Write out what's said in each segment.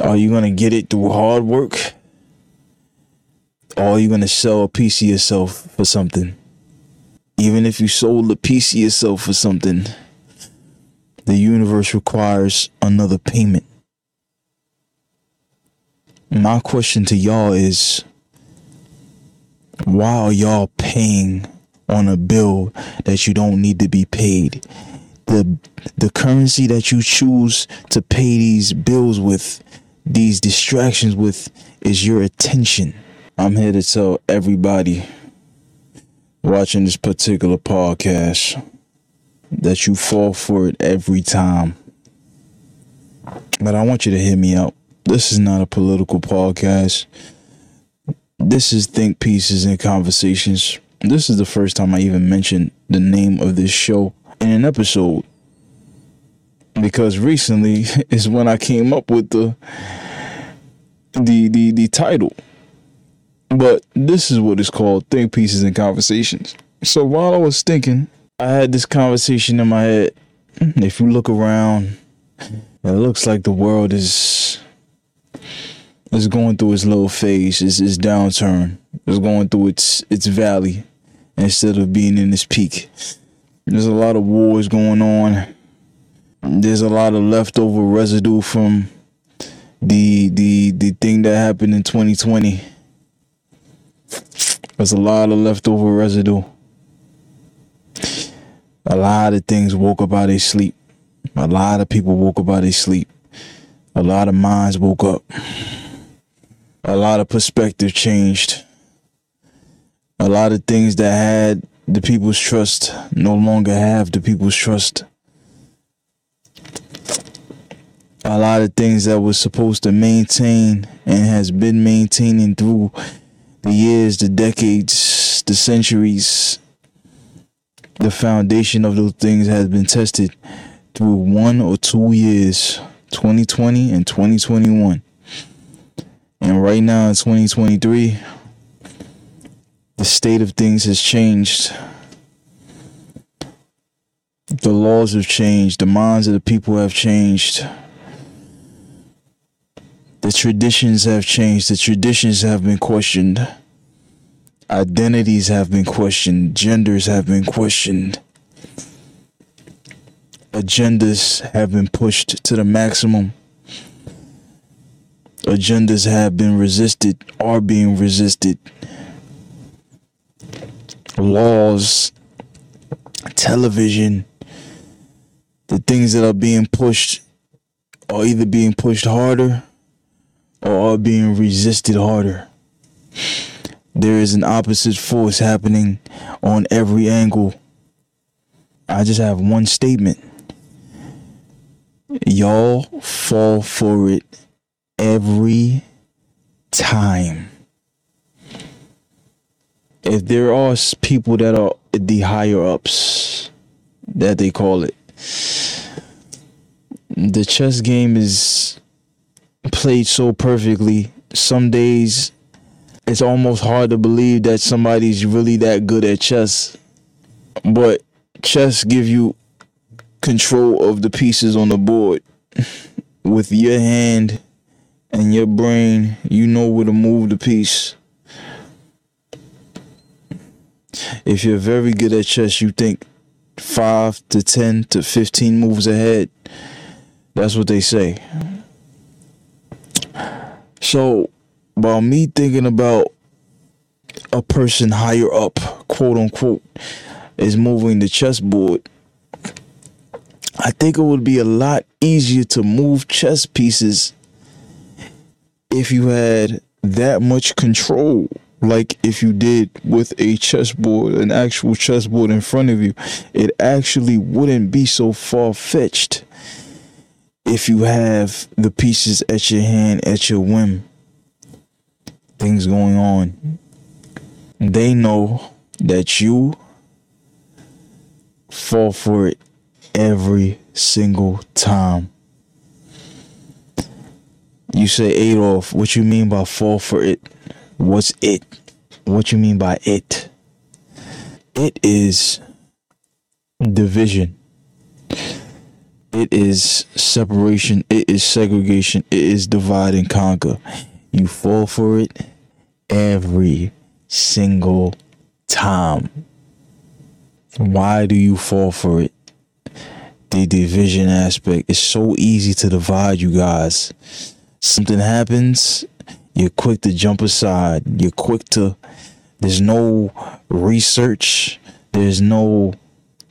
Are you gonna get it through hard work? Or are you gonna sell a piece of yourself for something? Even if you sold a piece of yourself for something, the universe requires another payment. My question to y'all is why are y'all paying on a bill that you don't need to be paid? The the currency that you choose to pay these bills with, these distractions with is your attention. I'm here to tell everybody watching this particular podcast that you fall for it every time. But I want you to hear me out. This is not a political podcast. This is Think Pieces and Conversations. This is the first time I even mentioned the name of this show in an episode. Because recently is when I came up with the the the, the title. But this is what it's called Think Pieces and Conversations. So while I was thinking, I had this conversation in my head. Hmm, if you look around, it looks like the world is is going through its little phase, its, its downturn. It's going through its its valley instead of being in its peak. There's a lot of wars going on. There's a lot of leftover residue from the the the thing that happened in 2020. There's a lot of leftover residue. A lot of things woke up out of sleep. A lot of people woke up out of sleep. A lot of minds woke up a lot of perspective changed. A lot of things that had the people's trust no longer have the people's trust. A lot of things that was supposed to maintain and has been maintaining through the years, the decades, the centuries. The foundation of those things has been tested through one or two years, 2020 and 2021. And right now in 2023, the state of things has changed. The laws have changed. The minds of the people have changed. The traditions have changed. The traditions have been questioned. Identities have been questioned. Genders have been questioned. Agendas have been pushed to the maximum agendas have been resisted, are being resisted. Laws, television, the things that are being pushed are either being pushed harder are being resisted harder. There is an opposite force happening on every angle. I just have one statement. Y'all fall for it every time. If there are people that are the higher ups, that they call it, the chess game is played so perfectly. Some days it's almost hard to believe that somebody's really that good at chess. But chess give you control of the pieces on the board with your hand and your brain, you know where to move the piece. If you're very good at chess, you think five to 10 to 15 moves ahead. That's what they say. So, while me thinking about a person higher up, quote unquote, is moving the chessboard, I think it would be a lot easier to move chess pieces if you had that much control like if you did with a chessboard, an actual chessboard in front of you, it actually wouldn't be so far fetched if you have the pieces at your hand at your whim. Things going on. They know that you fall for it every single time. You say Adolf. What you mean by fall for it? What's it? What you mean by it? It is division. It is separation. It is segregation. It is divide and conquer. You fall for it every single time. Why do you fall for it? The division aspect. is so easy to divide you guys. Something happens, you're quick to jump aside. You're quick to there's no research. There's no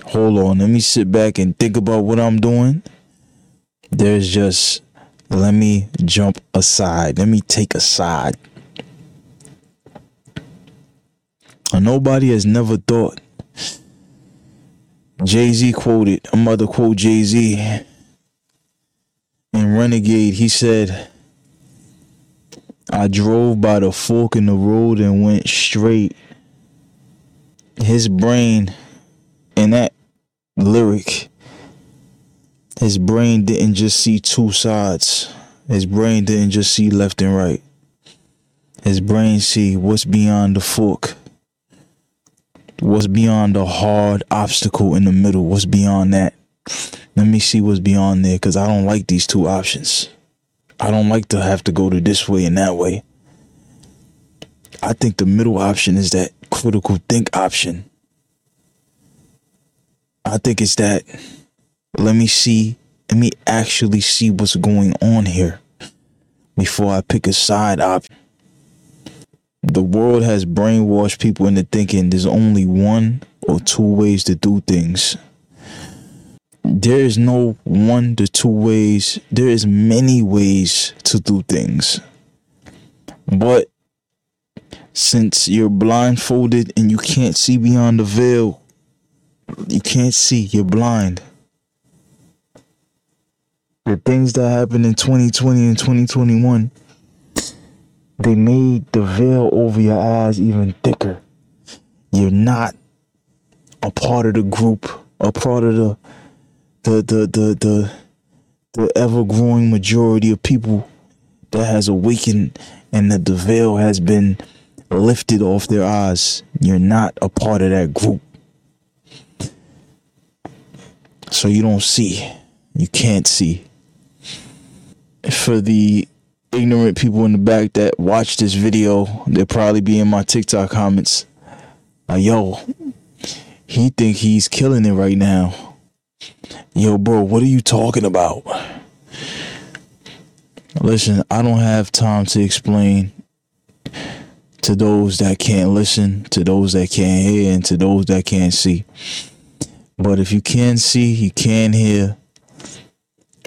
hold on, let me sit back and think about what I'm doing. There's just let me jump aside. Let me take a side. Nobody has never thought. Jay Z quoted, about to quote Jay Z in Renegade. He said, I drove by the fork in the road and went straight. His brain in that lyric, his brain didn't just see two sides. His brain didn't just see left and right. His brain see what's beyond the fork. What's beyond the hard obstacle in the middle? What's beyond that? Let me see what's beyond there because I don't like these two options. I don't like to have to go to this way and that way. I think the middle option is that critical think option. I think it's that let me see, let me actually see what's going on here before I pick a side option. The world has brainwashed people into thinking there's only one or two ways to do things there is no one to two ways. There is many ways to do things. But since you're blindfolded and you can't see beyond the veil, you can't see, you're blind. The things that happened in 2020 and 2021, they made the veil over your eyes even thicker. You're not a part of the group, a part of the the the the the the ever growing majority of people that has awakened and that the veil has been lifted off their eyes. You're not a part of that group. So you don't see. You can't see. For the ignorant people in the back that watch this video, they'll probably be in my TikTok comments. Like, yo, he think he's killing it right now. Yo, bro, what are you talking about? Listen, I don't have time to explain to those that can't listen, to those that can't hear, and to those that can't see. But if you can see, you can hear,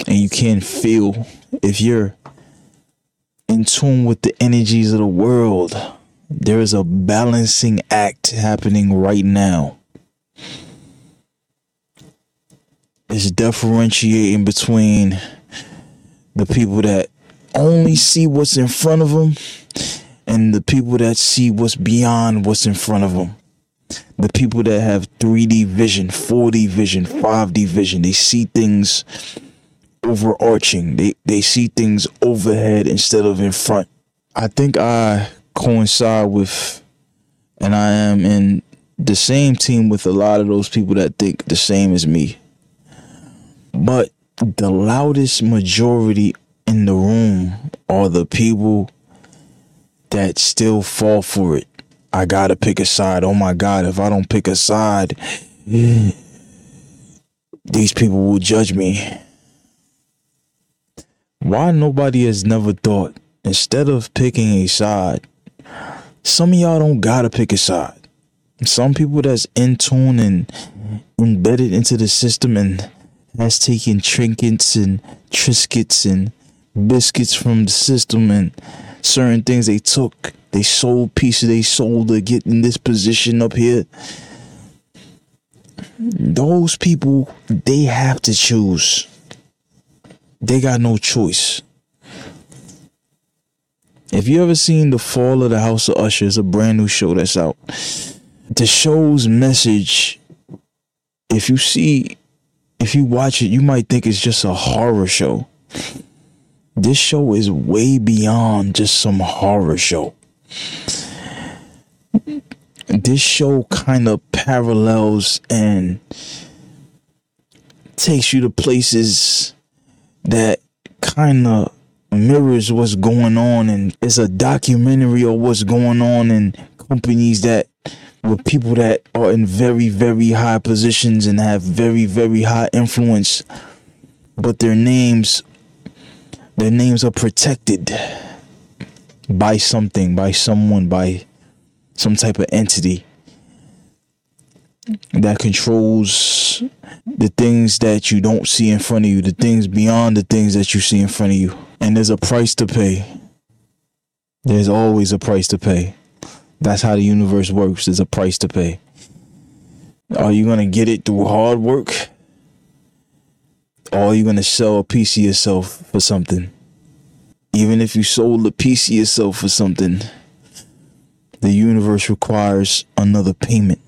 and you can feel, if you're in tune with the energies of the world, there is a balancing act happening right now. It's differentiating between the people that only see what's in front of them and the people that see what's beyond what's in front of them. The people that have 3D vision, 4D vision, 5D vision, they see things overarching. They they see things overhead instead of in front. I think I coincide with and I am in the same team with a lot of those people that think the same as me. But the loudest majority in the room are the people that still fall for it. I gotta pick a side. Oh my God, if I don't pick a side, these people will judge me. Why nobody has never thought, instead of picking a side, some of y'all don't gotta pick a side. Some people that's in tune and embedded into the system and has taken trinkets and triscuits and biscuits from the system and certain things they took. They sold pieces they sold to get in this position up here. Those people, they have to choose. They got no choice. If you ever seen The Fall of the House of Usher, it's a brand new show that's out. The show's message, if you see if you watch it, you might think it's just a horror show. This show is way beyond just some horror show. This show kind of parallels and takes you to places that kind of mirrors what's going on and it's a documentary of what's going on in companies that with people that are in very very high positions and have very very high influence but their names their names are protected by something by someone by some type of entity that controls the things that you don't see in front of you, the things beyond the things that you see in front of you. And there's a price to pay. There's always a price to pay. That's how the universe works. There's a price to pay. Are you going to get it through hard work? Or are you going to sell a piece of yourself for something? Even if you sold a piece of yourself for something, the universe requires another payment.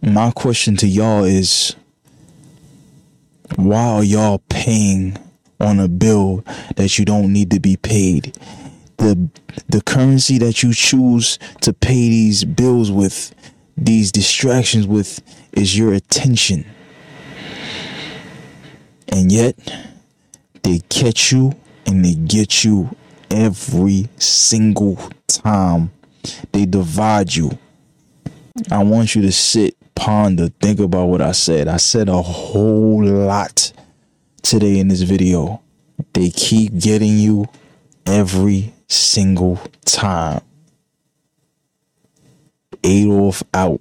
My question to y'all is why are y'all paying on a bill that you don't need to be paid? The the currency that you choose to pay these bills with, these distractions with is your attention. And yet they catch you and they get you every single time. They divide you. I want you to sit ponder, think about what I said. I said a whole lot today in this video. They keep getting you every single time. Adolf out.